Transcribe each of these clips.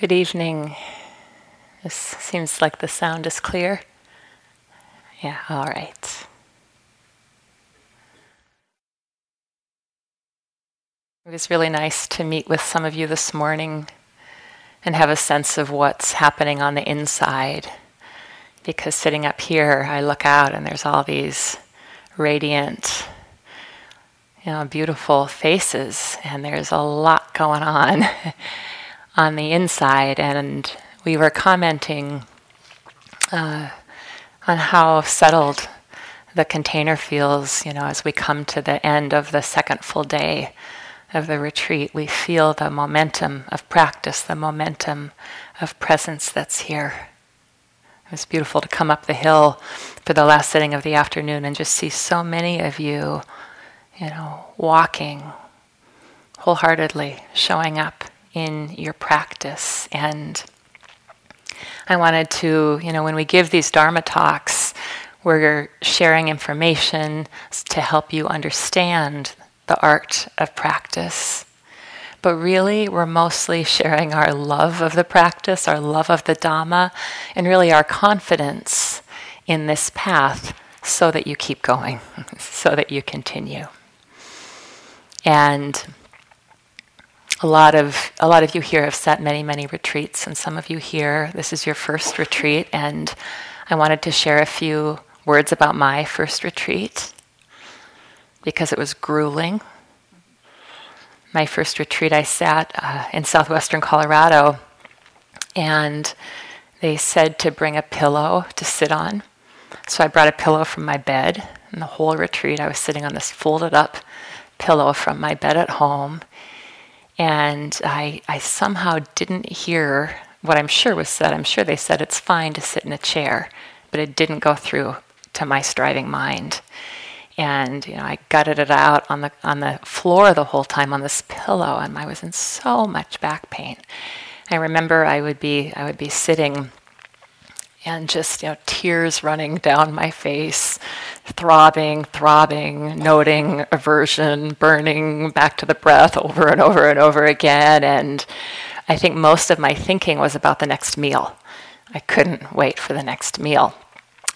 Good evening. This seems like the sound is clear. Yeah, all right. It was really nice to meet with some of you this morning and have a sense of what's happening on the inside. Because sitting up here, I look out and there's all these radiant, you know, beautiful faces, and there's a lot going on on the inside. And we were commenting uh, on how settled the container feels, you know, as we come to the end of the second full day of the retreat. We feel the momentum of practice, the momentum of presence that's here. It was beautiful to come up the hill for the last sitting of the afternoon and just see so many of you, you know, walking wholeheartedly, showing up in your practice. And I wanted to, you know, when we give these Dharma talks, we're sharing information to help you understand the art of practice. But really, we're mostly sharing our love of the practice, our love of the Dhamma, and really our confidence in this path so that you keep going, so that you continue. And a lot of a lot of you here have sat many many retreats and some of you here this is your first retreat and I wanted to share a few words about my first retreat because it was grueling. My first retreat I sat uh, in southwestern Colorado and they said to bring a pillow to sit on. So I brought a pillow from my bed and the whole retreat I was sitting on this folded up pillow from my bed at home and I, I somehow didn't hear what I'm sure was said. I'm sure they said it's fine to sit in a chair, but it didn't go through to my striving mind. And you know, I gutted it out on the on the floor the whole time on this pillow, and I was in so much back pain. I remember I would be I would be sitting and just you know tears running down my face throbbing throbbing noting aversion burning back to the breath over and over and over again. And i think most of my thinking was about the next meal. I couldn't wait for the next meal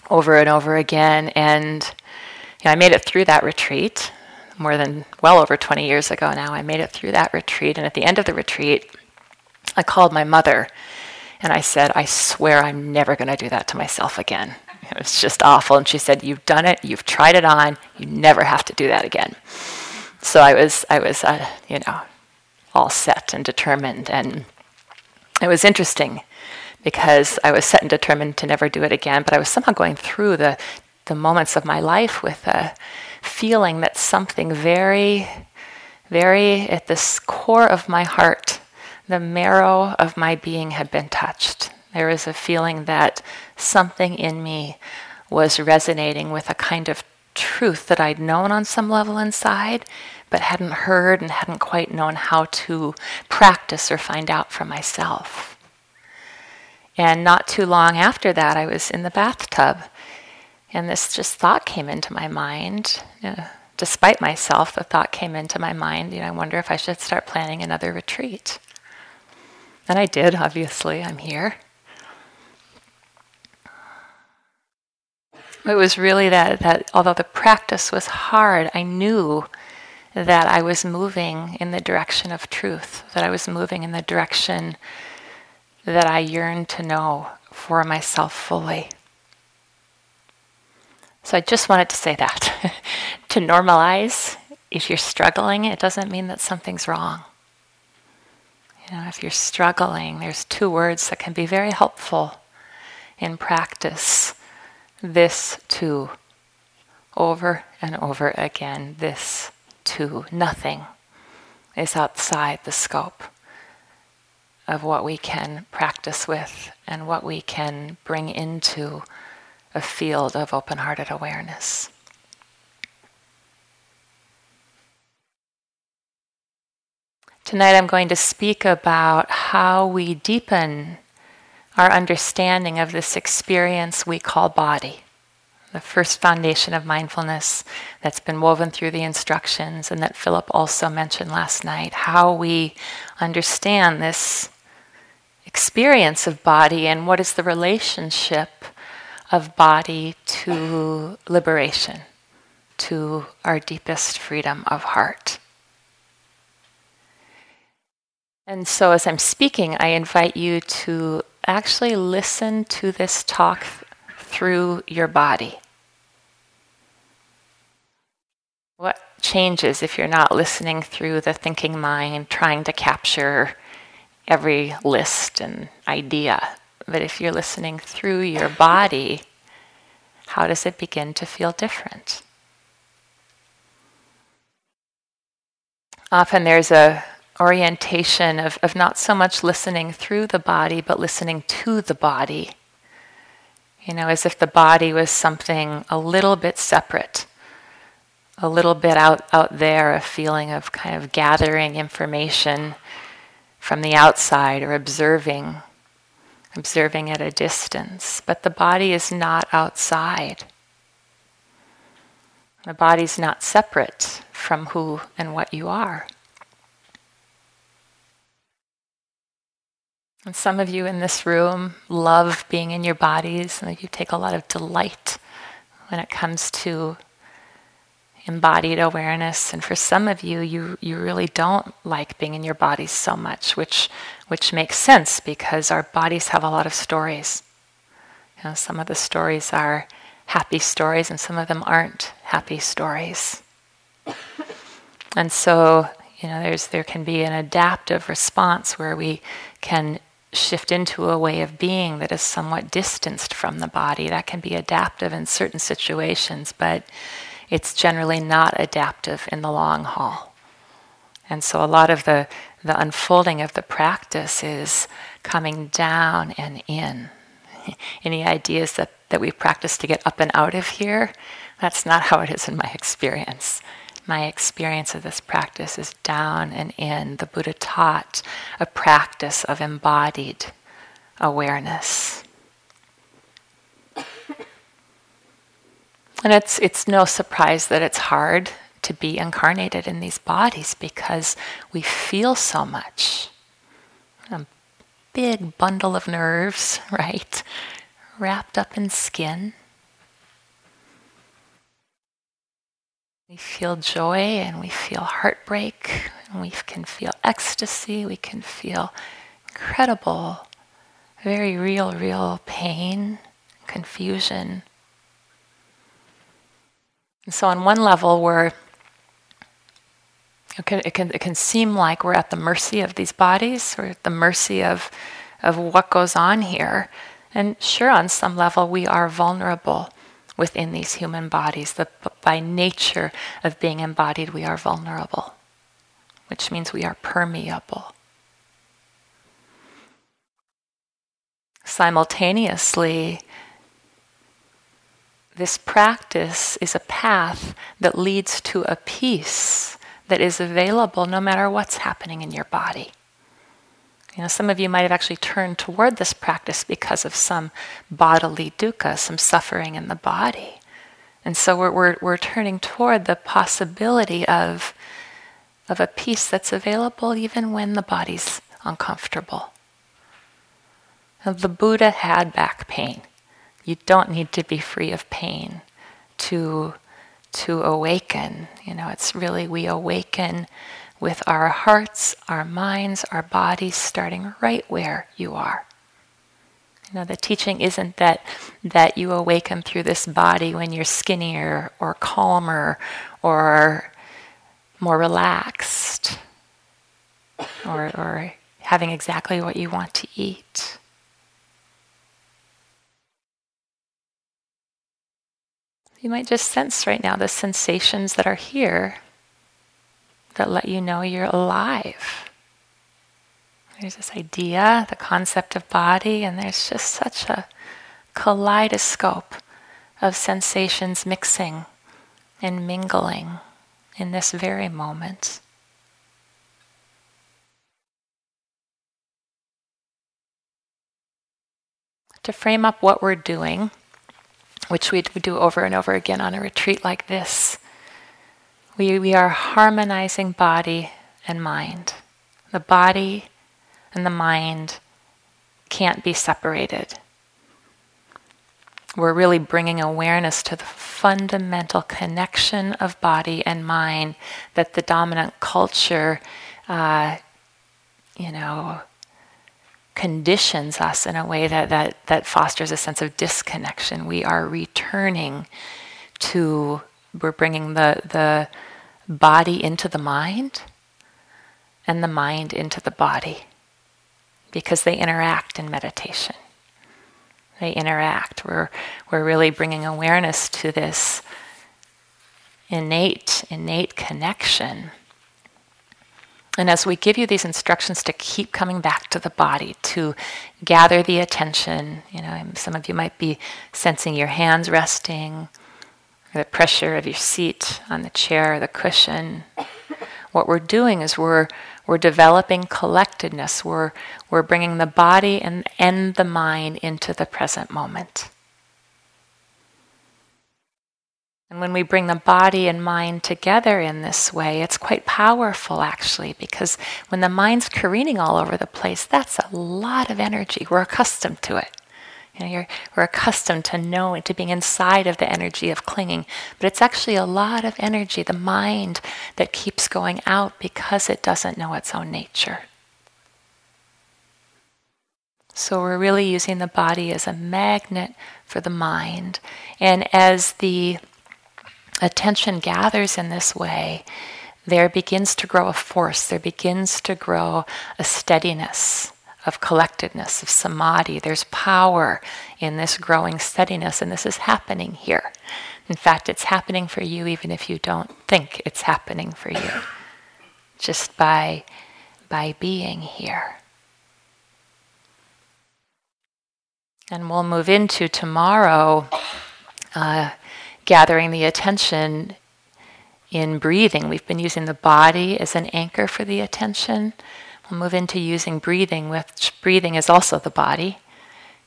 over and over again. And you know, i made it through that retreat more than well over 20 years ago now. I made it through that retreat and at the end of the retreat i called my mother and I said, I swear I'm never going to do that to myself again. It was just awful. And she said, You've done it, you've tried it on, you never have to do that again. So I was, I was, uh, you know, all set and determined. And it was interesting because I was set and determined to never do it again, but I was somehow going through the, the moments of my life with a feeling that something very, very at the core of my heart the marrow of my being had been touched. There was a feeling that something in me was resonating with a kind of truth that I'd known on some level inside, but hadn't heard and hadn't quite known how to practice or find out for myself. And not too long after that, I was in the bathtub, and this just thought came into my mind. Uh, despite myself, the thought came into my mind, you know, I wonder if I should start planning another retreat. And I did, obviously, I'm here. It was really that, that although the practice was hard, I knew that I was moving in the direction of truth, that I was moving in the direction that I yearned to know for myself fully. So I just wanted to say that. to normalize, if you're struggling, it doesn't mean that something's wrong. You know, if you're struggling, there's two words that can be very helpful in practice. This too. Over and over again, this too. Nothing is outside the scope of what we can practice with and what we can bring into a field of open hearted awareness. Tonight I'm going to speak about how we deepen our understanding of this experience we call body. The first foundation of mindfulness that's been woven through the instructions and that Philip also mentioned last night. How we understand this experience of body and what is the relationship of body to liberation, to our deepest freedom of heart. And so, as I'm speaking, I invite you to actually listen to this talk through your body. What changes if you're not listening through the thinking mind, trying to capture every list and idea? But if you're listening through your body, how does it begin to feel different? Often there's a orientation of, of not so much listening through the body, but listening to the body. You know, as if the body was something a little bit separate, a little bit out, out there, a feeling of kind of gathering information from the outside or observing, observing at a distance. But the body is not outside. The body's not separate from who and what you are. And some of you in this room love being in your bodies, and you take a lot of delight when it comes to embodied awareness. And for some of you, you, you really don't like being in your bodies so much, which, which makes sense because our bodies have a lot of stories. You know, some of the stories are happy stories, and some of them aren't happy stories. And so, you know, there's there can be an adaptive response where we can shift into a way of being that is somewhat distanced from the body. That can be adaptive in certain situations, but it's generally not adaptive in the long haul. And so a lot of the, the unfolding of the practice is coming down and in. Any ideas that, that we practice to get up and out of here? That's not how it is in my experience my experience of this practice is down and in. The Buddha taught a practice of embodied awareness. And it's, it's no surprise that it's hard to be incarnated in these bodies because we feel so much. A big bundle of nerves, right? Wrapped up in skin. We feel joy and we feel heartbreak, and we can feel ecstasy, we can feel incredible, very real, real pain, confusion. And so, on one level, we're it can, it can, it can seem like we're at the mercy of these bodies, we're at the mercy of, of what goes on here. And sure, on some level, we are vulnerable within these human bodies. That by nature of being embodied, we are vulnerable, which means we are permeable. Simultaneously, this practice is a path that leads to a peace that is available no matter what's happening in your body. You know, some of you might have actually turned toward this practice because of some bodily dukkha, some suffering in the body. And so we're, we're, we're turning toward the possibility of, of a peace that's available even when the body's uncomfortable. Now, the Buddha had back pain. You don't need to be free of pain to, to awaken. You know, it's really we awaken with our hearts, our minds, our bodies starting right where you are. You know, the teaching isn't that that you awaken through this body when you're skinnier or calmer or more relaxed or, or having exactly what you want to eat. You might just sense right now the sensations that are here that let you know you're alive. There's this idea, the concept of body, and there's just such a kaleidoscope of sensations mixing and mingling in this very moment. To frame up what we're doing, which we do over and over again on a retreat like this, we, we are harmonizing body and mind. The body and the mind can't be separated. We're really bringing awareness to the fundamental connection of body and mind that the dominant culture, uh, you know, conditions us in a way that, that, that fosters a sense of disconnection. We are returning to, we're bringing the, the body into the mind and the mind into the body because they interact in meditation. They interact. We're, we're really bringing awareness to this innate, innate connection. And as we give you these instructions to keep coming back to the body, to gather the attention, you know, some of you might be sensing your hands resting, the pressure of your seat on the chair the cushion. What we're doing is we're we're developing collectedness. We're, we're bringing the body and, and the mind into the present moment. And when we bring the body and mind together in this way, it's quite powerful actually, because when the mind's careening all over the place, that's a lot of energy. We're accustomed to it. You know, we're accustomed to knowing, to being inside of the energy of clinging, but it's actually a lot of energy, the mind that keeps going out because it doesn't know its own nature. So we're really using the body as a magnet for the mind. And as the attention gathers in this way, there begins to grow a force, there begins to grow a steadiness of collectedness, of samadhi. There's power in this growing steadiness, and this is happening here. In fact, it's happening for you even if you don't think it's happening for you, just by, by being here. And we'll move into tomorrow uh, gathering the attention in breathing. We've been using the body as an anchor for the attention. We'll move into using breathing, which breathing is also the body.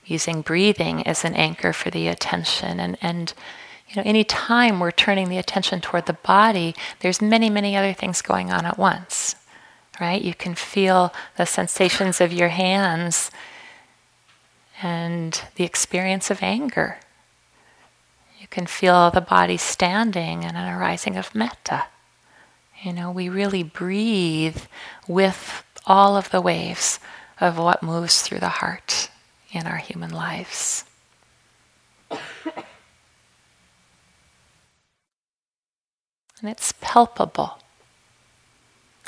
Using breathing as an anchor for the attention. And, and you know, any time we're turning the attention toward the body, there's many, many other things going on at once. Right? You can feel the sensations of your hands and the experience of anger. You can feel the body standing and an arising of metta. You know, we really breathe with all of the waves of what moves through the heart in our human lives. And it's palpable.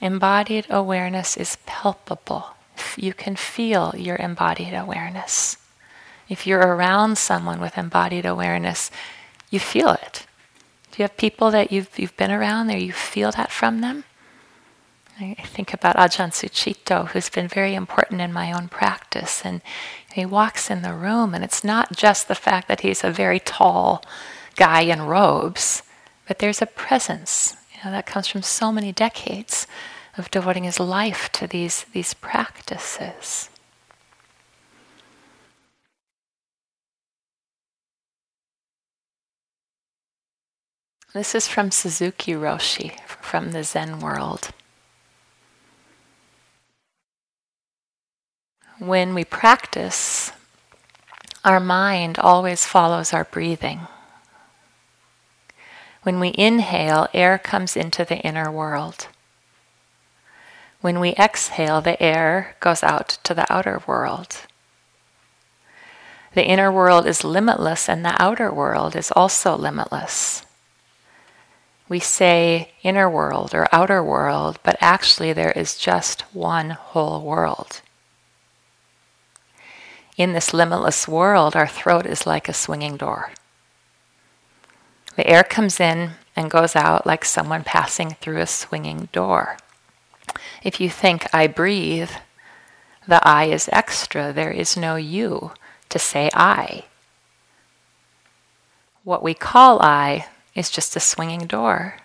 Embodied awareness is palpable. You can feel your embodied awareness. If you're around someone with embodied awareness, you feel it. If you have people that you've, you've been around there, you feel that from them, I think about Ajahn Sucitto, who's been very important in my own practice. And he walks in the room, and it's not just the fact that he's a very tall guy in robes, but there's a presence you know, that comes from so many decades of devoting his life to these, these practices. This is from Suzuki Roshi from the Zen world. When we practice, our mind always follows our breathing. When we inhale, air comes into the inner world. When we exhale, the air goes out to the outer world. The inner world is limitless, and the outer world is also limitless. We say inner world or outer world, but actually there is just one whole world in this limitless world, our throat is like a swinging door. The air comes in and goes out like someone passing through a swinging door. If you think I breathe, the I is extra. There is no you to say I. What we call I is just a swinging door,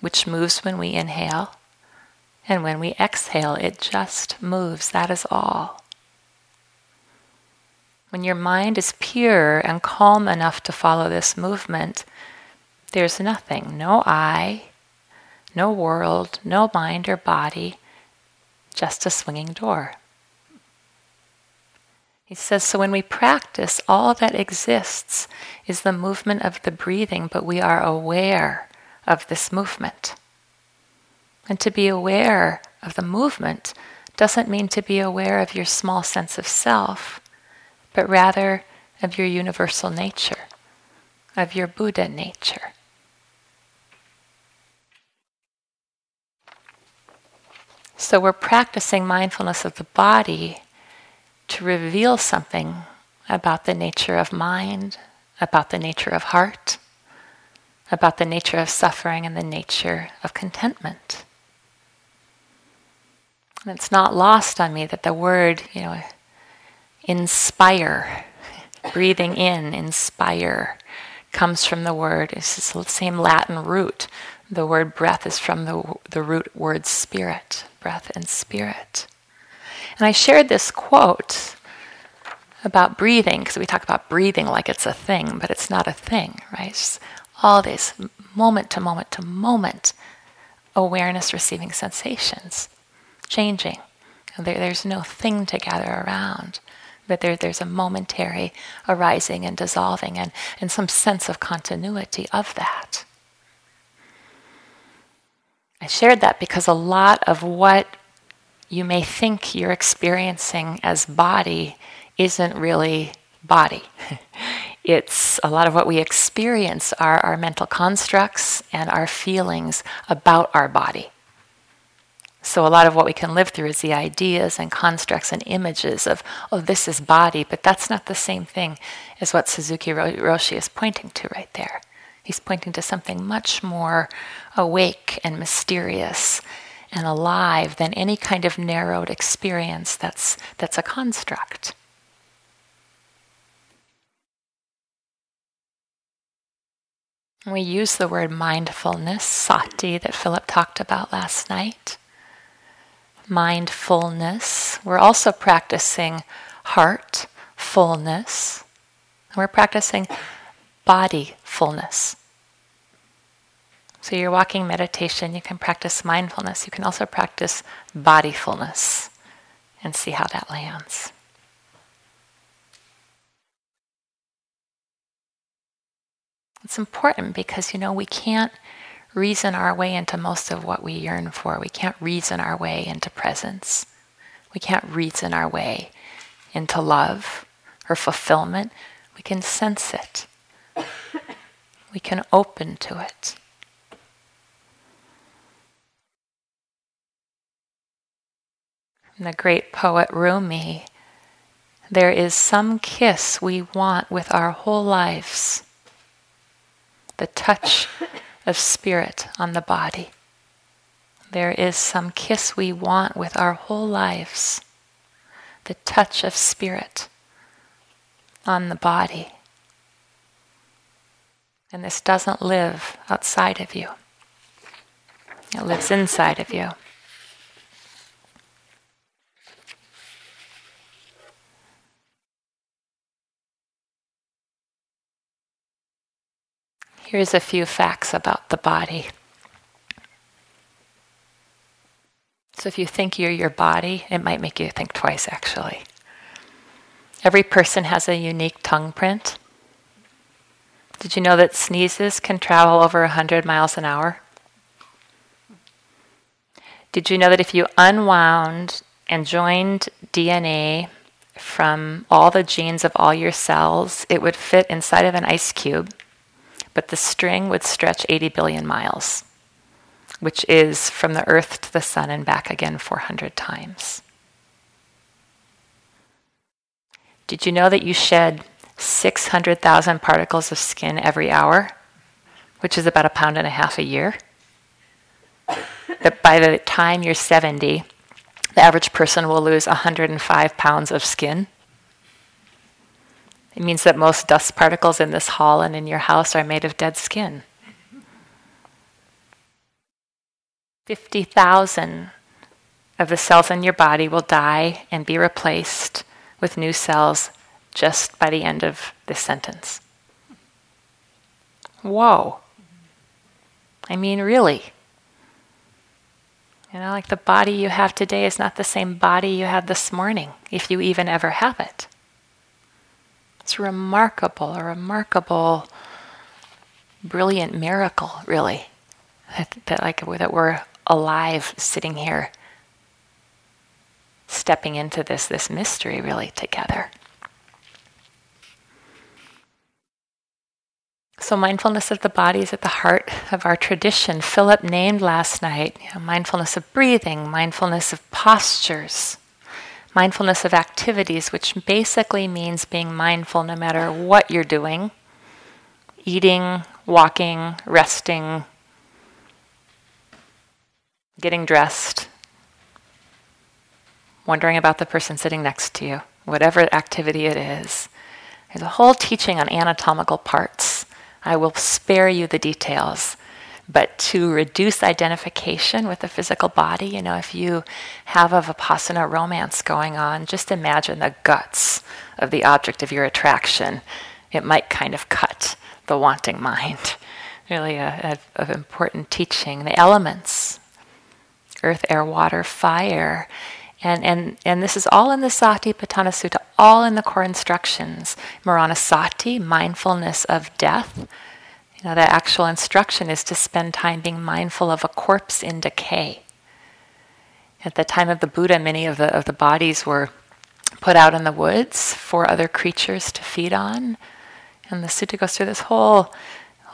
which moves when we inhale, and when we exhale, it just moves. That is all. When your mind is pure and calm enough to follow this movement, there's nothing no I, no world, no mind or body, just a swinging door. He says, so when we practice, all that exists is the movement of the breathing, but we are aware of this movement. And to be aware of the movement doesn't mean to be aware of your small sense of self, but rather of your universal nature, of your Buddha nature. So we're practicing mindfulness of the body to reveal something about the nature of mind, about the nature of heart, about the nature of suffering and the nature of contentment. And it's not lost on me that the word, you know, inspire, breathing in, inspire, comes from the word, it's the same Latin root. The word breath is from the, the root word spirit, breath and spirit. And I shared this quote about breathing, because we talk about breathing like it's a thing, but it's not a thing, right? It's all this moment to moment to moment awareness receiving sensations changing. There, there's no thing to gather around, there, there's a momentary arising and dissolving and, and some sense of continuity of that. I shared that because a lot of what you may think you're experiencing as body isn't really body. it's a lot of what we experience are our mental constructs and our feelings about our body. So, a lot of what we can live through is the ideas and constructs and images of, oh, this is body, but that's not the same thing as what Suzuki Roshi is pointing to right there. He's pointing to something much more awake and mysterious and alive than any kind of narrowed experience that's, that's a construct. We use the word mindfulness, sati, that Philip talked about last night mindfulness. We're also practicing heart fullness. We're practicing body fullness. So, you're walking meditation, you can practice mindfulness. You can also practice bodyfulness and see how that lands. It's important because, you know, we can't reason our way into most of what we yearn for. We can't reason our way into presence. We can't reason our way into love or fulfillment. We can sense it. We can open to it. From the great poet Rumi, there is some kiss we want with our whole lives. The touch of spirit on the body. There is some kiss we want with our whole lives, the touch of spirit on the body. And this doesn't live outside of you, it lives inside of you. Here's a few facts about the body. So, if you think you're your body, it might make you think twice actually. Every person has a unique tongue print. Did you know that sneezes can travel over 100 miles an hour? Did you know that if you unwound and joined DNA from all the genes of all your cells, it would fit inside of an ice cube? But the string would stretch 80 billion miles, which is from the Earth to the Sun and back again 400 times. Did you know that you shed 600,000 particles of skin every hour, which is about a pound and a half a year? That by the time you're 70, the average person will lose 105 pounds of skin. It means that most dust particles in this hall and in your house are made of dead skin. 50,000 of the cells in your body will die and be replaced with new cells just by the end of this sentence. Whoa. I mean, really. You know, like the body you have today is not the same body you had this morning, if you even ever have it. It's remarkable, a remarkable, brilliant miracle, really, that, that like that we're alive sitting here, stepping into this this mystery really together. So, mindfulness of the body is at the heart of our tradition. Philip named last night you know, mindfulness of breathing, mindfulness of postures, mindfulness of activities, which basically means being mindful no matter what you're doing eating, walking, resting, getting dressed, wondering about the person sitting next to you, whatever activity it is. There's a whole teaching on anatomical parts I will spare you the details. But to reduce identification with the physical body, you know, if you have a Vipassana romance going on, just imagine the guts of the object of your attraction. It might kind of cut the wanting mind. Really, a, important teaching. The elements earth, air, water, fire. And, and, and this is all in the Satipatthana Sutta, all in the core instructions. Maranasati, mindfulness of death. Know, the actual instruction is to spend time being mindful of a corpse in decay. At the time of the Buddha, many of the, of the bodies were put out in the woods for other creatures to feed on. And the sutta goes through this whole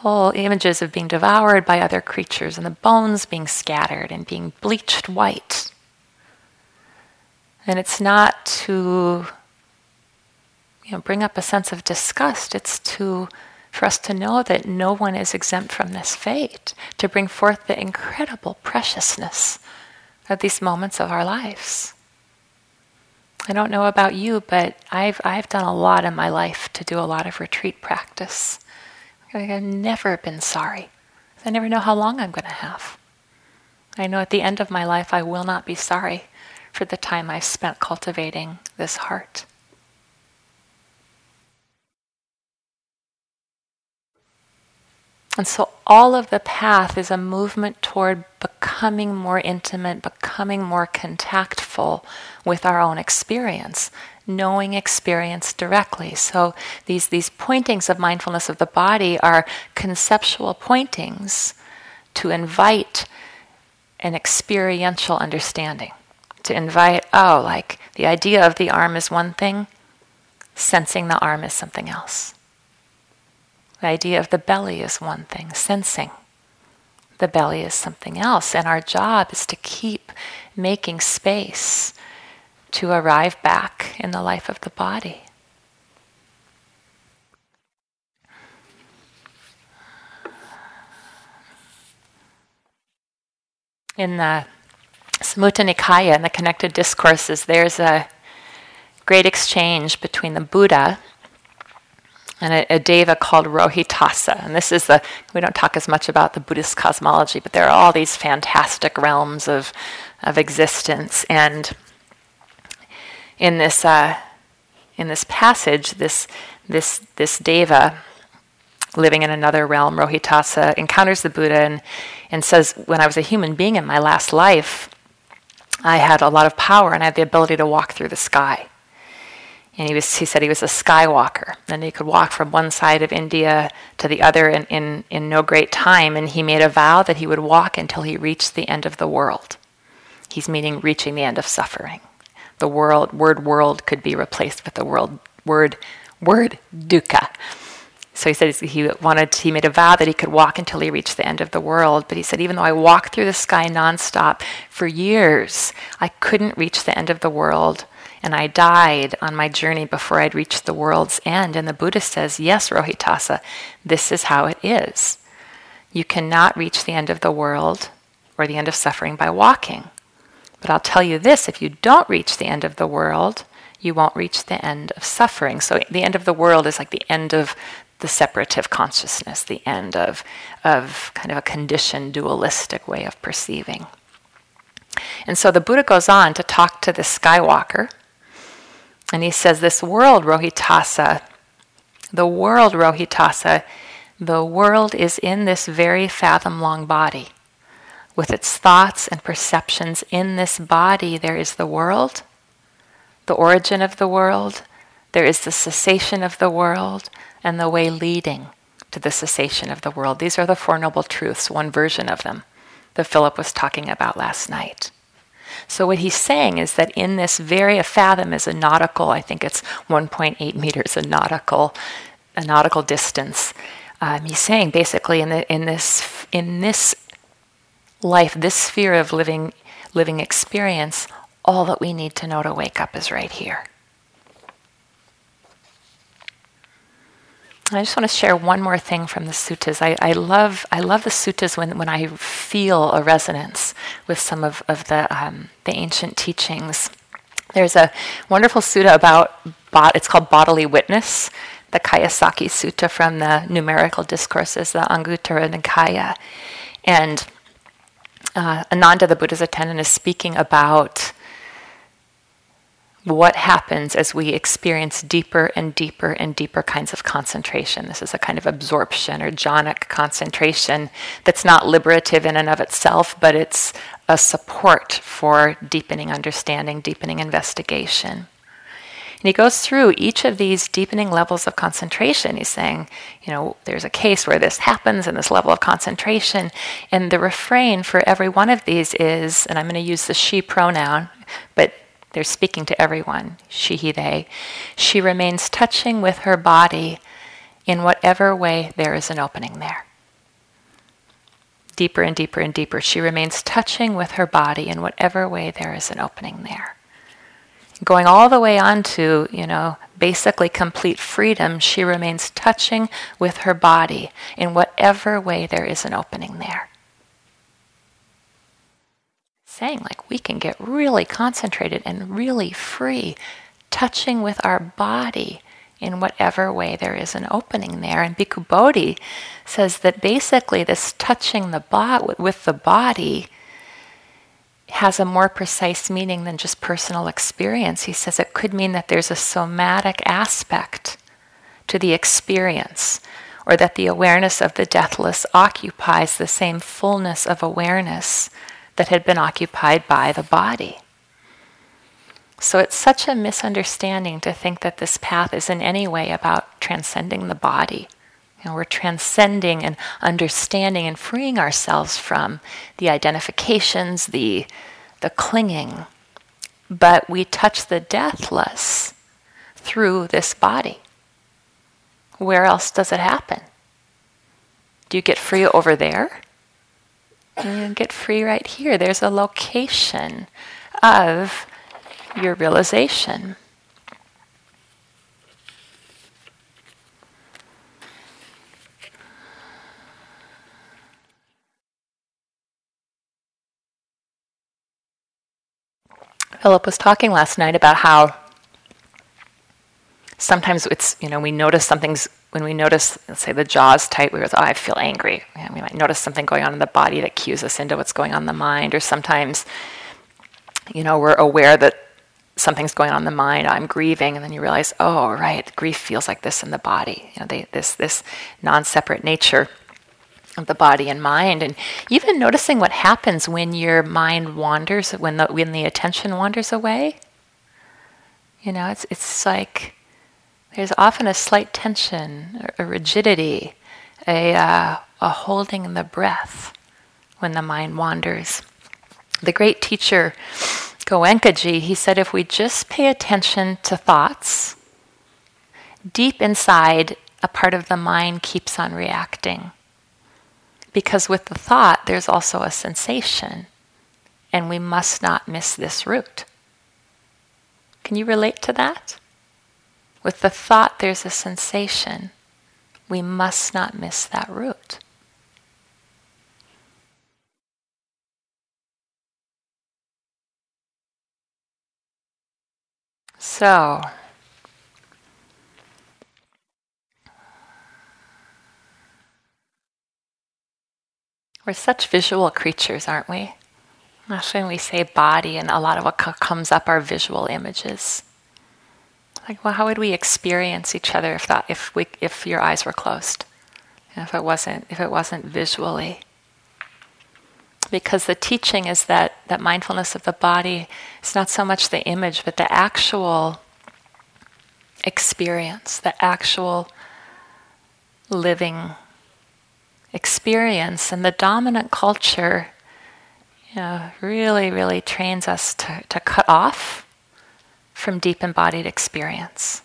whole images of being devoured by other creatures and the bones being scattered and being bleached white. And it's not to you know, bring up a sense of disgust, it's to for us to know that no one is exempt from this fate, to bring forth the incredible preciousness of these moments of our lives. I don't know about you, but I've, I've done a lot in my life to do a lot of retreat practice. I've never been sorry. I never know how long I'm going to have. I know at the end of my life I will not be sorry for the time I've spent cultivating this heart. And so all of the path is a movement toward becoming more intimate, becoming more contactful with our own experience, knowing experience directly. So these, these pointings of mindfulness of the body are conceptual pointings to invite an experiential understanding. To invite, oh, like the idea of the arm is one thing, sensing the arm is something else. The idea of the belly is one thing, sensing the belly is something else. And our job is to keep making space to arrive back in the life of the body. In the Samyutta Nikaya, in the connected discourses, there's a great exchange between the Buddha and a, a, deva called Rohitassa. And this is the, we don't talk as much about the Buddhist cosmology, but there are all these fantastic realms of, of existence. And in this, uh, in this passage, this, this, this deva living in another realm, Rohitassa, encounters the Buddha and, and says, When I was a human being in my last life, I had a lot of power and I had the ability to walk through the sky and he was he said he was a skywalker and he could walk from one side of India to the other in, in, in no great time and he made a vow that he would walk until he reached the end of the world. He's meaning reaching the end of suffering. The world word world could be replaced with the world word word dukkha. So he said he wanted he made a vow that he could walk until he reached the end of the world. But he said even though I walked through the sky nonstop for years, I couldn't reach the end of the world and I died on my journey before I'd reached the world's end. And the Buddha says, Yes, Rohitassa, this is how it is. You cannot reach the end of the world or the end of suffering by walking. But I'll tell you this if you don't reach the end of the world, you won't reach the end of suffering. So the end of the world is like the end of the separative consciousness, the end of, of kind of a conditioned dualistic way of perceiving. And so the Buddha goes on to talk to the Skywalker and he says, This world, Rohitassa, the world, Rohitassa, the world is in this very fathom long body. With its thoughts and perceptions in this body, there is the world, the origin of the world, there is the cessation of the world and the way leading to the cessation of the world. These are the Four Noble Truths, one version of them that Philip was talking about last night. So, what he's saying is that in this very, a fathom is a nautical, I think it's 1.8 meters, a nautical, a nautical distance. Um, he's saying basically in, the, in, this, in this life, this sphere of living, living experience, all that we need to know to wake up is right here. I just want to share one more thing from the suttas. I, I, love, I love the suttas when, when I feel a resonance with some of, of the, um, the ancient teachings. There's a wonderful sutta about, it's called bodily witness, the Kayasakkhi Sutta from the numerical discourses, the Anguttara Nikaya. And uh, Ananda, the Buddha's attendant, is speaking about what happens as we experience deeper and deeper and deeper kinds of concentration. This is a kind of absorption or jhanic concentration that's not liberative in and of itself, but it's a support for deepening understanding, deepening investigation. And he goes through each of these deepening levels of concentration. He's saying, you know, there's a case where this happens in this level of concentration. And the refrain for every one of these is, and I'm going to use the she pronoun, but they're speaking to everyone, she, he, they. She remains touching with her body in whatever way there is an opening there. Deeper and deeper and deeper. She remains touching with her body in whatever way there is an opening there. Going all the way on to, you know, basically complete freedom, she remains touching with her body in whatever way there is an opening there saying, like, we can get really concentrated and really free, touching with our body in whatever way there is an opening there. And Bhikkhu Bodhi says that basically this touching the bo- with the body has a more precise meaning than just personal experience. He says it could mean that there's a somatic aspect to the experience, or that the awareness of the deathless occupies the same fullness of awareness that had been occupied by the body. So it's such a misunderstanding to think that this path is in any way about transcending the body. You know, we're transcending and understanding and freeing ourselves from the identifications, the, the clinging. But we touch the deathless through this body. Where else does it happen? Do you get free over there? And get free right here. There's a location of your realization. Philip was talking last night about how sometimes it's, you know, we notice something's when we notice, let's say the jaw's tight, we go, oh, I feel angry. And we might notice something going on in the body that cues us into what's going on in the mind. Or sometimes, you know, we're aware that something's going on in the mind. Oh, I'm grieving, and then you realize, oh, right, grief feels like this in the body. You know, they, this this non-separate nature of the body and mind, and even noticing what happens when your mind wanders, when the when the attention wanders away. You know, it's it's like there's often a slight tension, a rigidity, a, uh, a holding in the breath when the mind wanders. The great teacher Goenkaji, he said if we just pay attention to thoughts, deep inside, a part of the mind keeps on reacting. Because with the thought, there's also a sensation, and we must not miss this root. Can you relate to that? With the thought, there's a sensation. We must not miss that root. So, we're such visual creatures, aren't we? Often we say body, and a lot of what comes up are visual images. Like, well, how would we experience each other if that, if we, if your eyes were closed, if it wasn't, if it wasn't visually? Because the teaching is that that mindfulness of the body is not so much the image, but the actual experience, the actual living experience. And the dominant culture you know, really, really trains us to, to cut off from deep embodied experience.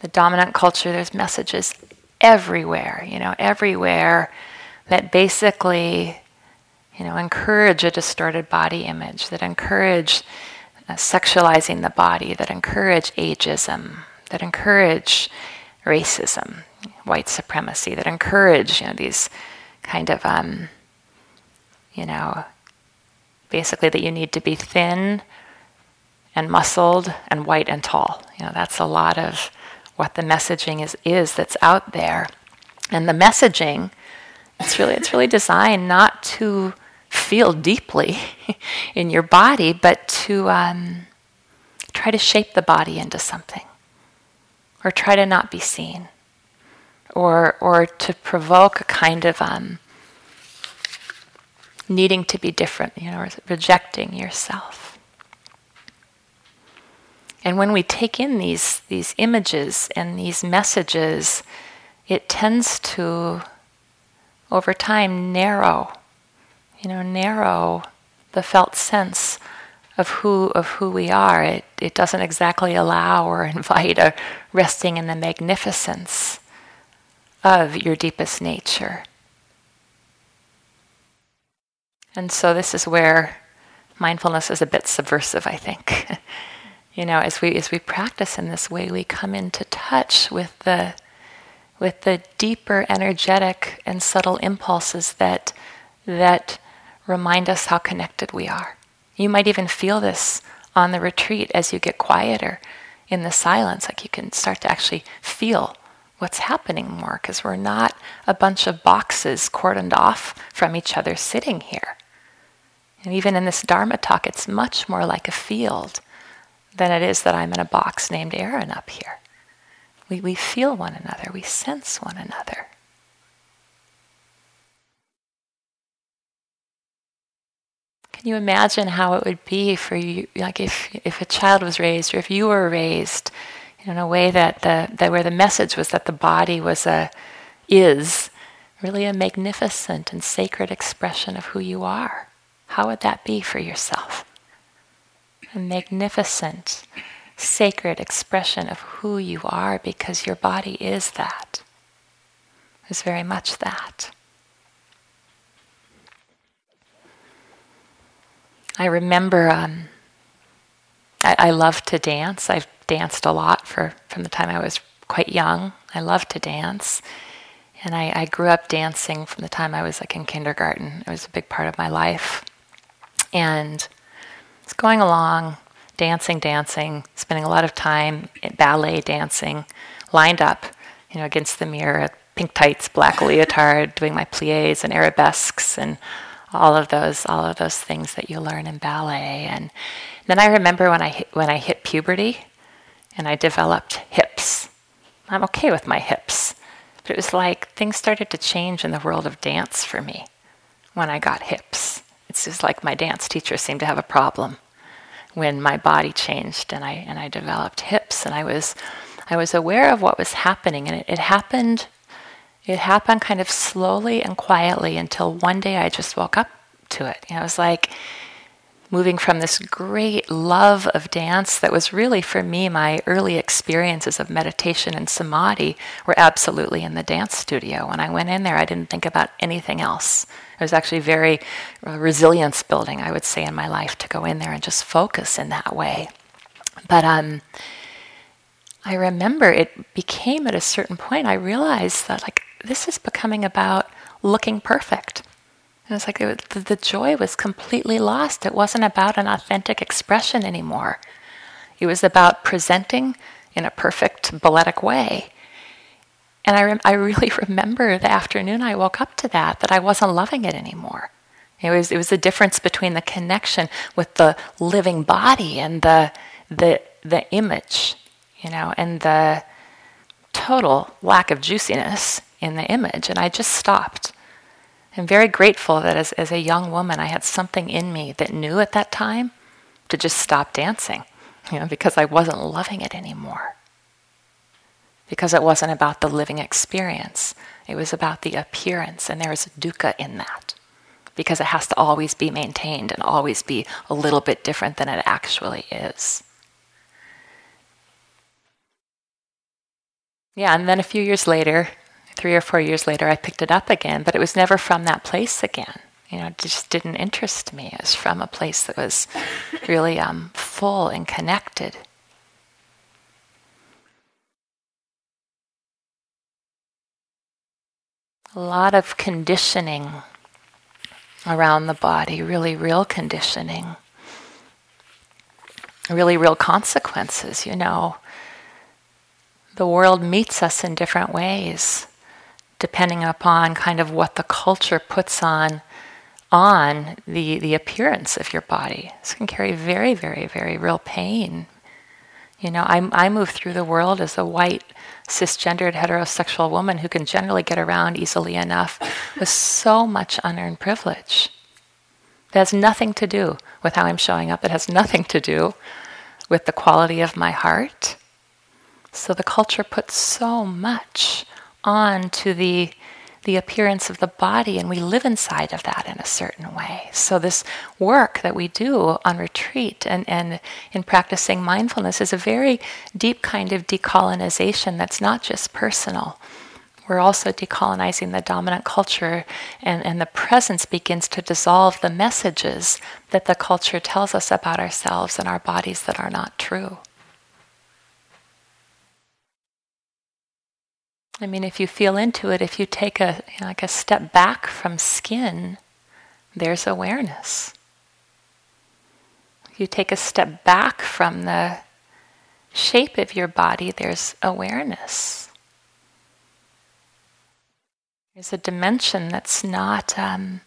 The dominant culture, there's messages everywhere, you know, everywhere that basically, you know, encourage a distorted body image, that encourage uh, sexualizing the body, that encourage ageism, that encourage racism, white supremacy, that encourage, you know, these kind of, um, you know, basically that you need to be thin and muscled and white and tall. You know, that's a lot of what the messaging is, is that's out there. And the messaging, it's really, it's really designed not to feel deeply in your body, but to um, try to shape the body into something, or try to not be seen, or or to provoke a kind of um, needing to be different, you know, rejecting yourself. And when we take in these, these images and these messages, it tends to, over time, narrow, you know, narrow the felt sense of who of who we are. It it doesn't exactly allow or invite a resting in the magnificence of your deepest nature. And so this is where mindfulness is a bit subversive, I think. you know, as we as we practice in this way, we come into touch with the with the deeper energetic and subtle impulses that that remind us how connected we are. You might even feel this on the retreat as you get quieter in the silence, like you can start to actually feel what's happening more because we're not a bunch of boxes cordoned off from each other sitting here. And even in this Dharma talk, it's much more like a field than it is that I'm in a box named Erin up here. We, we feel one another, we sense one another. Can you imagine how it would be for you, like if, if a child was raised, or if you were raised in a way that the that where the message was that the body was a is really a magnificent and sacred expression of who you are? How would that be for yourself? A magnificent, sacred expression of who you are because your body is that. Is very much that. I remember um, I, I love to dance. I've danced a lot for from the time I was quite young. I love to dance. And I, I, grew up dancing from the time I was like in kindergarten. It was a big part of my life. And it's going along, dancing, dancing, spending a lot of time ballet dancing, lined up, you know, against the mirror, pink tights, black leotard, doing my plies and arabesques and all of those, all of those things that you learn in ballet. And then I remember when I when I hit puberty, and I developed hips. I'm okay with my hips, but it was like things started to change in the world of dance for me when I got hips. It's just like my dance teacher seemed to have a problem when my body changed and I and I developed hips and I was I was aware of what was happening. And it, it happened it happened kind of slowly and quietly until one day I just woke up to it. You know, it was like moving from this great love of dance that was really for me my early experiences of meditation and samadhi were absolutely in the dance studio. When i went in there i didn't think about anything else it was actually very uh, resilience building i would say in my life to go in there and just focus in that way but um, i remember it became at a certain point i realized that like this is becoming about looking perfect it was like it was, the joy was completely lost. It wasn't about an authentic expression anymore. It was about presenting in a perfect balletic way. And I, rem- I really remember the afternoon I woke up to that, that I wasn't loving it anymore. It was, it was the difference between the connection with the living body and the, the, the image, you know, and the total lack of juiciness in the image. And I just stopped. I'm very grateful that as, as a young woman, I had something in me that knew at that time to just stop dancing. you know, because I wasn't loving it anymore. Because it wasn't about the living experience, it was about the appearance, and there was dukkha in that. Because it has to always be maintained and always be a little bit different than it actually is. Yeah, and then a few years later, three or four years later, I picked it up again, but it was never from that place again. You know, it just didn't interest me. It was from a place that was really um, full and connected. A lot of conditioning around the body, really real conditioning, really real consequences, you know the world meets us in different ways, depending upon kind of what the culture puts on on the, the appearance of your body. This can carry very, very, very real pain. You know, I, I move through the world as a white, cisgendered, heterosexual woman who can generally get around easily enough with so much unearned privilege. It has nothing to do with how I'm showing up. It has nothing to do with the quality of my heart. So the culture puts so much on to the the appearance of the body and we live inside of that in a certain way. So this work that we do on retreat and, and in practicing mindfulness is a very deep kind of decolonization that's not just personal. We're also decolonizing the dominant culture, and, and the presence begins to dissolve the messages that the culture tells us about ourselves and our bodies that are not true. I mean, if you feel into it, if you take a you know, like a step back from skin, there's awareness. If you take a step back from the shape of your body, there's awareness. There's a dimension that's not um,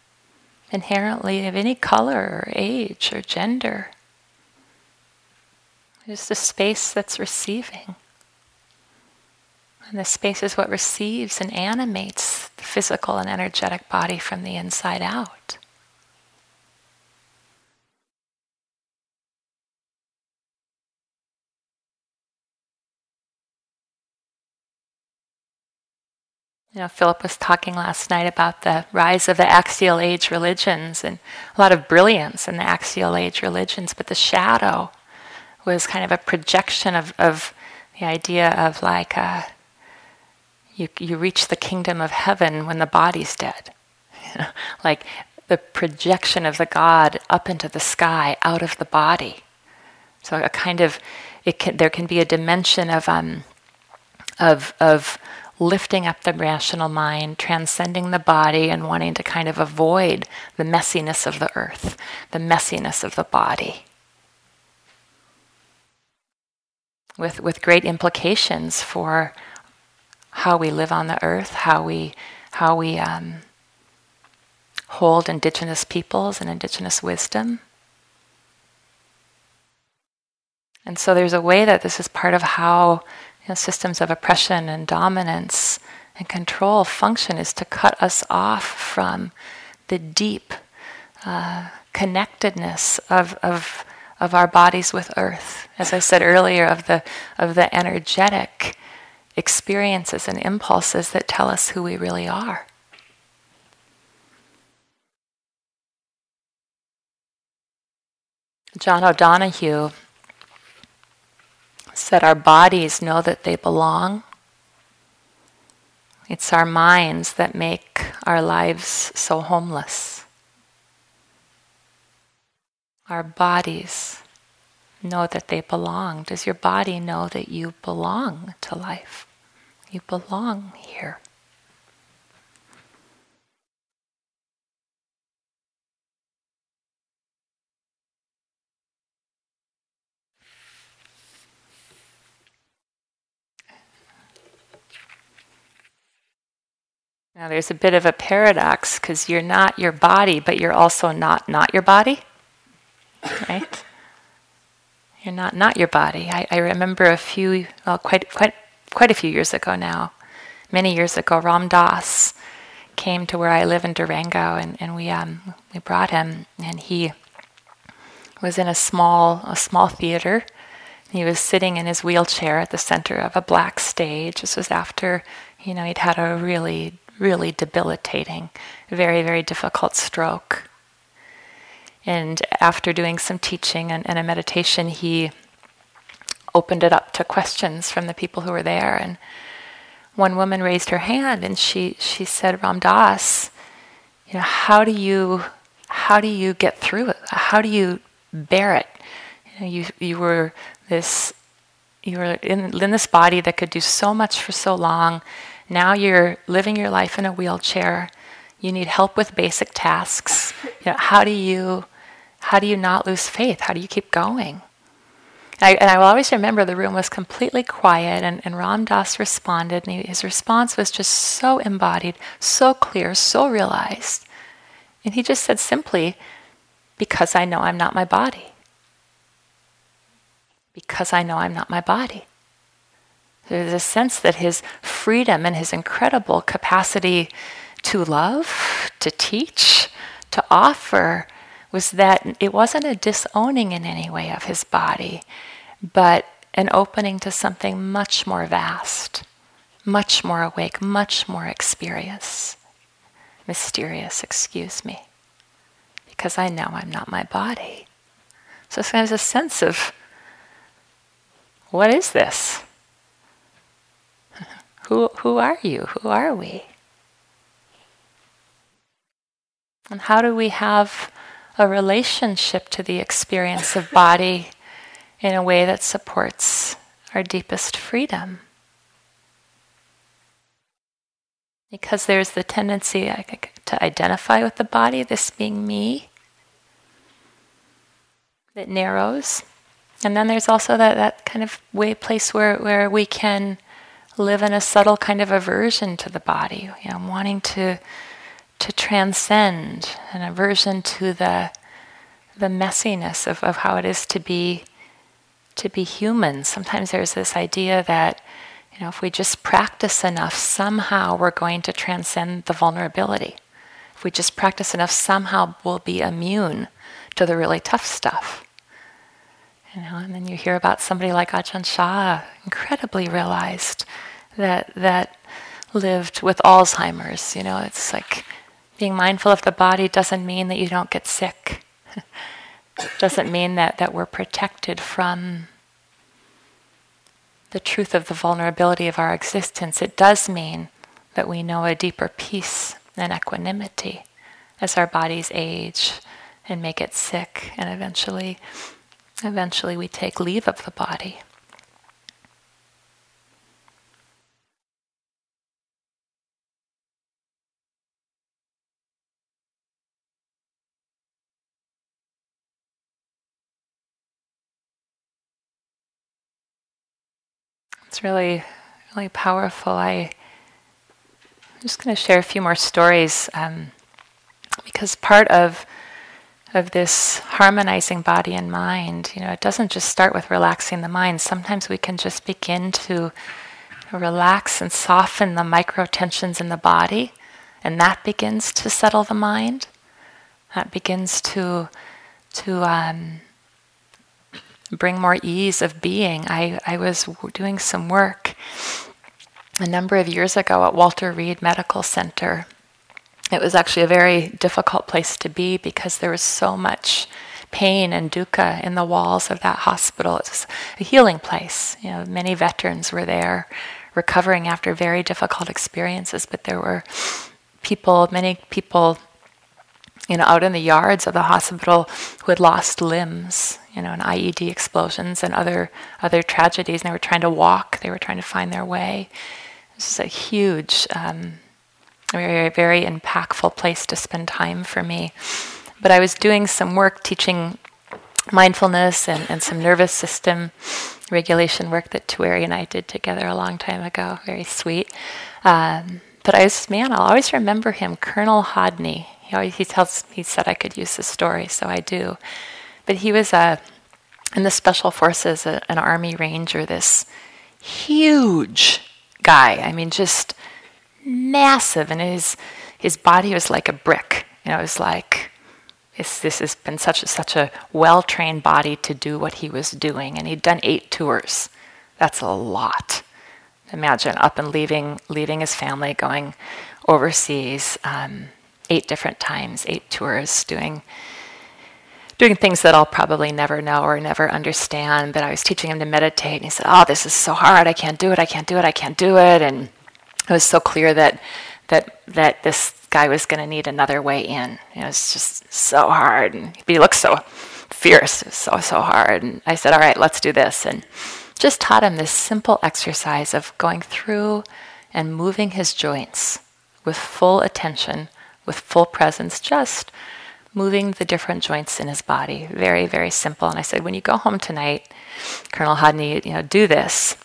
inherently of any color or age or gender. There's the space that's receiving. And the space is what receives and animates the physical and energetic body from the inside out. You know, Philip was talking last night about the rise of the axial age religions and a lot of brilliance in the axial age religions, but the shadow was kind of a projection of, of the idea of like a you, you reach the kingdom of heaven when the body's dead. like the projection of the God up into the sky out of the body. So a kind of it can, there can be a dimension of um, of of lifting up the rational mind, transcending the body, and wanting to kind of avoid the messiness of the earth, the messiness of the body. With with great implications for how we live on the earth, how we how we um, hold indigenous peoples and indigenous wisdom. And so there's a way that this is part of how you know, systems of oppression and dominance and control function is to cut us off from the deep uh, connectedness of, of, of our bodies with earth. As I said earlier, of the, of the energetic experiences and impulses that tell us who we really are. John O'Donohue said, Our bodies know that they belong. It's our minds that make our lives so homeless. Our bodies know that they belong? Does your body know that you belong to life? You belong here. Now, there's a bit of a paradox because you're not your body, but you're also not not your body, right? You're not not your body. I, I remember a few, well, quite quite quite a few years ago now, many years ago, Ram Dass came to where I live in Durango, and, and we um, we brought him, and he was in a small a small theater, He was sitting in his wheelchair at the center of a black stage. This was after, you know, he'd had a really, really debilitating, very, very difficult stroke. And after doing some teaching and, and a meditation, he opened it up to questions from the people who were there. And one woman raised her hand and she, she said, Ram Dass, you know, how do you how do you get through it? How do you bear it? You, know, you, you were this you were in, in this body that could do so much for so long. Now you're living your life in a wheelchair. You need help with basic tasks. You know, how do you how do you not lose faith? How do you keep going? And I, and I will always remember the room was completely quiet, and, and Ram Dass responded, and he, his response was just so embodied, so clear, so realized. And he just said simply, Because I know I'm not my body because I know I'm not my body. There's a sense that his freedom and his incredible capacity to love, to teach, to offer was that it wasn't a disowning in any way of his body, but an opening to something much more vast, much more awake, much more experience, mysterious, excuse me, because I know I'm not my body. So there's a sense of what is this? who, who are you? Who are we? And how do we have a relationship to the experience of body in a way that supports our deepest freedom? Because there's the tendency to identify with the body, this being me, that narrows. And then there's also that, that kind of way place where, where we can live in a subtle kind of aversion to the body, you know, wanting to to transcend, an aversion to the the messiness of, of how it is to be to be human. Sometimes there's this idea that, you know, if we just practice enough, somehow we're going to transcend the vulnerability. If we just practice enough, somehow we'll be immune to the really tough stuff. You know, and then you hear about somebody like Ajahn Chah, incredibly realized that that lived with Alzheimer's. You know, it's like being mindful of the body doesn't mean that you don't get sick. doesn't mean that, that we're protected from the truth of the vulnerability of our existence. It does mean that we know a deeper peace and equanimity as our bodies age and make it sick and eventually Eventually, we take leave of the body. It's really, really powerful. I, I'm just going to share a few more stories um, because part of of this harmonizing body and mind, you know, it doesn't just start with relaxing the mind. Sometimes we can just begin to relax and soften the micro tensions in the body, and that begins to settle the mind. That begins to to um, bring more ease of being. I, I was doing some work a number of years ago at Walter Reed Medical Center it was actually a very difficult place to be because there was so much pain and dukkha in the walls of that hospital. It was a healing place. You know, many veterans were there recovering after very difficult experiences, but there were people, many people, you know, out in the yards of the hospital who had lost limbs, you know, in IED explosions and other other tragedies, and they were trying to walk. They were trying to find their way. This is a huge um, very, very impactful place to spend time for me. But I was doing some work teaching mindfulness and, and some nervous system regulation work that Tueri and I did together a long time ago. Very sweet. Um, but I was, man, I'll always remember him, Colonel Hodney. He always he tells he said I could use the story, so I do. But he was a uh, in the special forces, a, an army ranger. This huge guy. I mean, just massive, and his his body was like a brick. You know, it was like this, this has been such a, such a well trained body to do what he was doing, and he'd done eight tours. That's a lot. Imagine up and leaving leaving his family, going overseas, um, eight different times, eight tours, doing doing things that I'll probably never know or never understand. But I was teaching him to meditate, and he said, "Oh, this is so hard. I can't do it. I can't do it. I can't do it." And it was so clear that that that this guy was going to need another way in. You know, just so hard, and he looked so fierce, so so hard. And I said, "All right, let's do this." And just taught him this simple exercise of going through and moving his joints with full attention, with full presence, just moving the different joints in his body. Very, very simple. And I said, when you go home tonight, Colonel Hodney, you know, do this,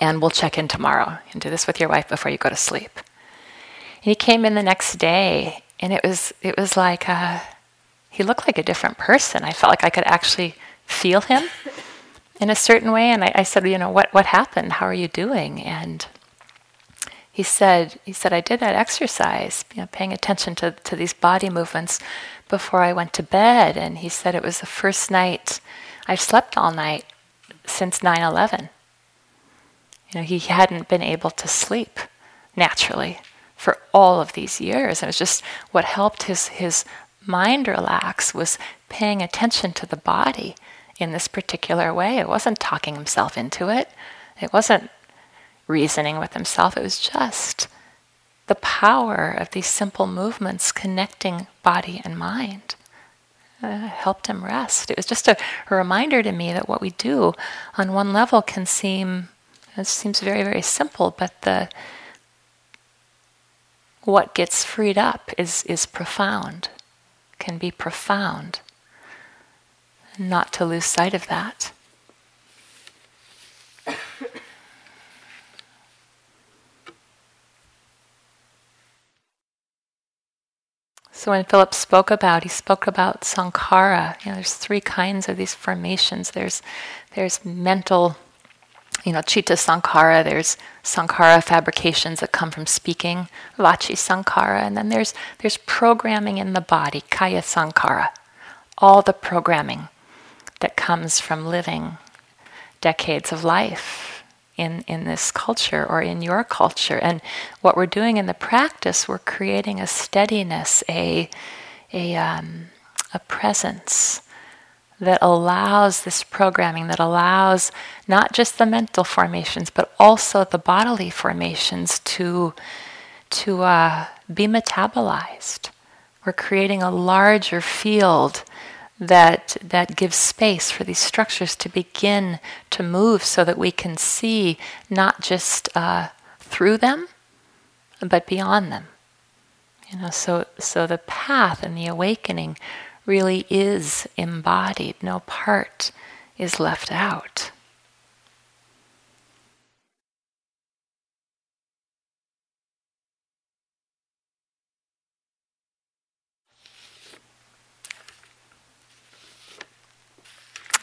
and we'll check in tomorrow. And do this with your wife before you go to sleep. And he came in the next day, and it was it was like uh, he looked like a different person. I felt like I could actually feel him in a certain way. And I, I said, you know, what what happened? How are you doing? And he said, he said, I did that exercise, you know, paying attention to, to these body movements before I went to bed. And he said it was the first night I've slept all night since 9 11. You know, he hadn't been able to sleep naturally for all of these years. And it was just what helped his, his mind relax was paying attention to the body in this particular way. It wasn't talking himself into it, it wasn't reasoning with himself. It was just the power of these simple movements connecting body and mind. Uh, helped him rest. It was just a, a, reminder to me that what we do on one level can seem it seems very very simple, but the what gets freed up is is profound, can be profound. Not to lose sight of that. So when Philip spoke about, he spoke about sankhara. You know, there's three kinds of these formations. There's there's mental, you know, chitta sankhara. There's sankhara fabrications that come from speaking, vaci sankhara, and then there's there's programming in the body, kaya sankhara. All the programming that comes from living decades of life in, in this culture or in your culture. And what we're doing in the practice, we're creating a steadiness, a, a, um, a presence that allows this programming, that allows not just the mental formations, but also the bodily formations to, to uh, be metabolized. We're creating a larger field that that gives space for these structures to begin to move so that we can see not just uh, through them but beyond them. You know so so the path and the awakening really is embodied. No part is left out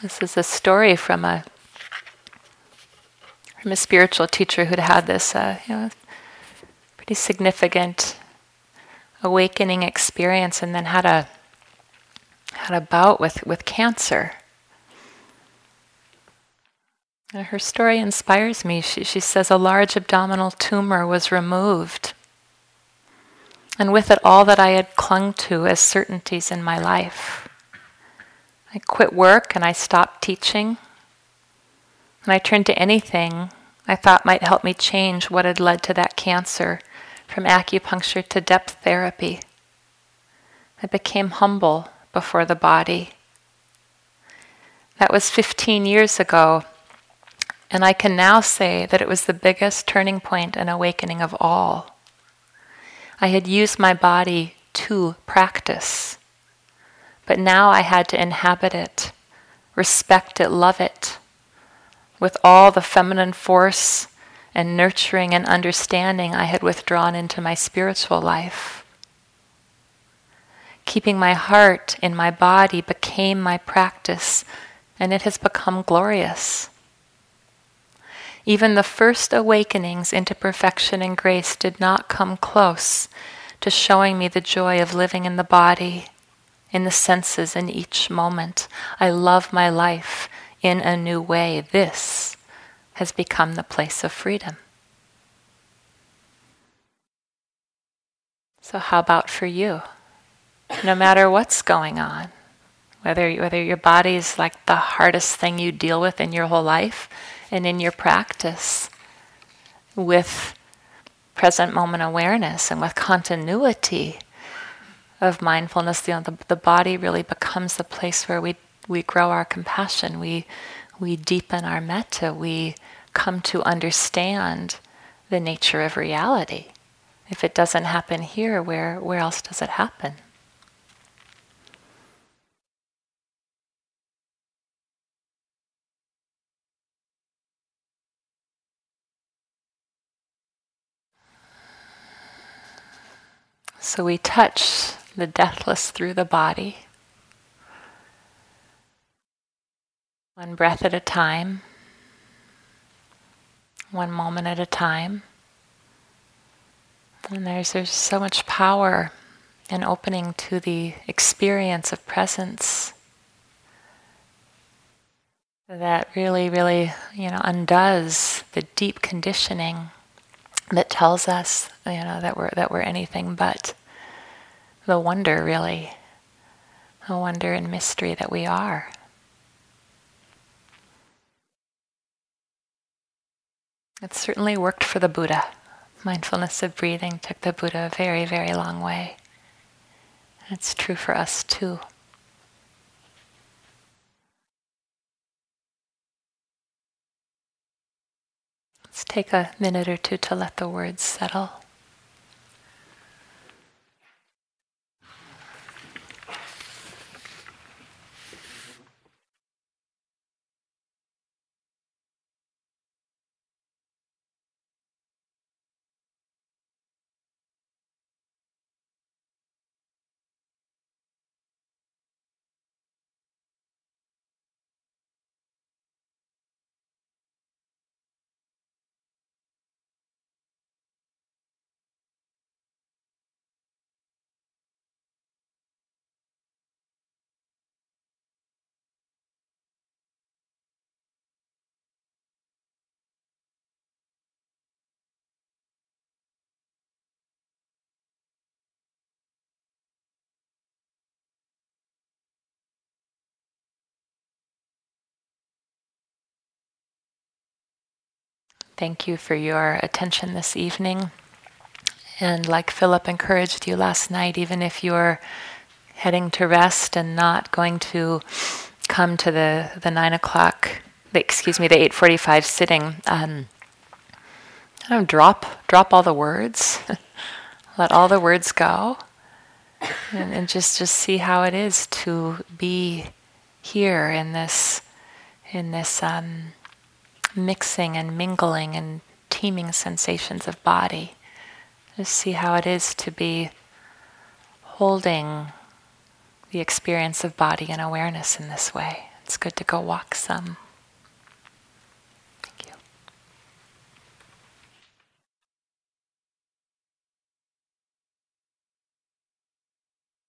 This is a story from a from a spiritual teacher who'd had this, uh, you know, pretty significant awakening experience, and then had a had a bout with with cancer. And her story inspires me. She, she says a large abdominal tumor was removed, and with it all that I had clung to as certainties in my life. I quit work and I stopped teaching. And I turned to anything I thought might help me change what had led to that cancer, from acupuncture to depth therapy. I became humble before the body. That was 15 years ago, and I can now say that it was the biggest turning point and awakening of all. I had used my body to practice but now I had to inhabit it, respect it, love it, with all the feminine force and nurturing and understanding I had withdrawn into my spiritual life. Keeping my heart in my body became my practice, and it has become glorious. Even the first awakenings into perfection and grace did not come close to showing me the joy of living in the body in the senses in each moment. I love my life in a new way. This has become the place of freedom. So, how about for you? No matter what's going on, whether, whether your body is like the hardest thing you deal with in your whole life and in your practice, with present moment awareness and with continuity of mindfulness, you know, the, the body really becomes the place where we, we grow our compassion, we, we deepen our metta, we come to understand the nature of reality. If it doesn't happen here, where, where else does it happen? So we touch the deathless through the body, one breath at a time, one moment at a time. And there's, there's so much power in opening to the experience of presence that really, really, you know, undoes the deep conditioning that tells us, you know, that we're that we're anything but the wonder, really, the wonder and mystery that we are. It certainly worked for the Buddha. Mindfulness of breathing took the Buddha a very, very long way. It's true for us too. Let's take a minute or two to let the words settle. Thank you for your attention this evening. And like Philip encouraged you last night, even if you're heading to rest and not going to come to the, the nine o'clock, the, excuse me, the eight forty-five sitting, um, drop drop all the words, let all the words go, and, and just just see how it is to be here in this in this um, mixing and mingling and teeming sensations of body. Just see how it is to be holding the experience of body and awareness in this way. It's good to go walk some.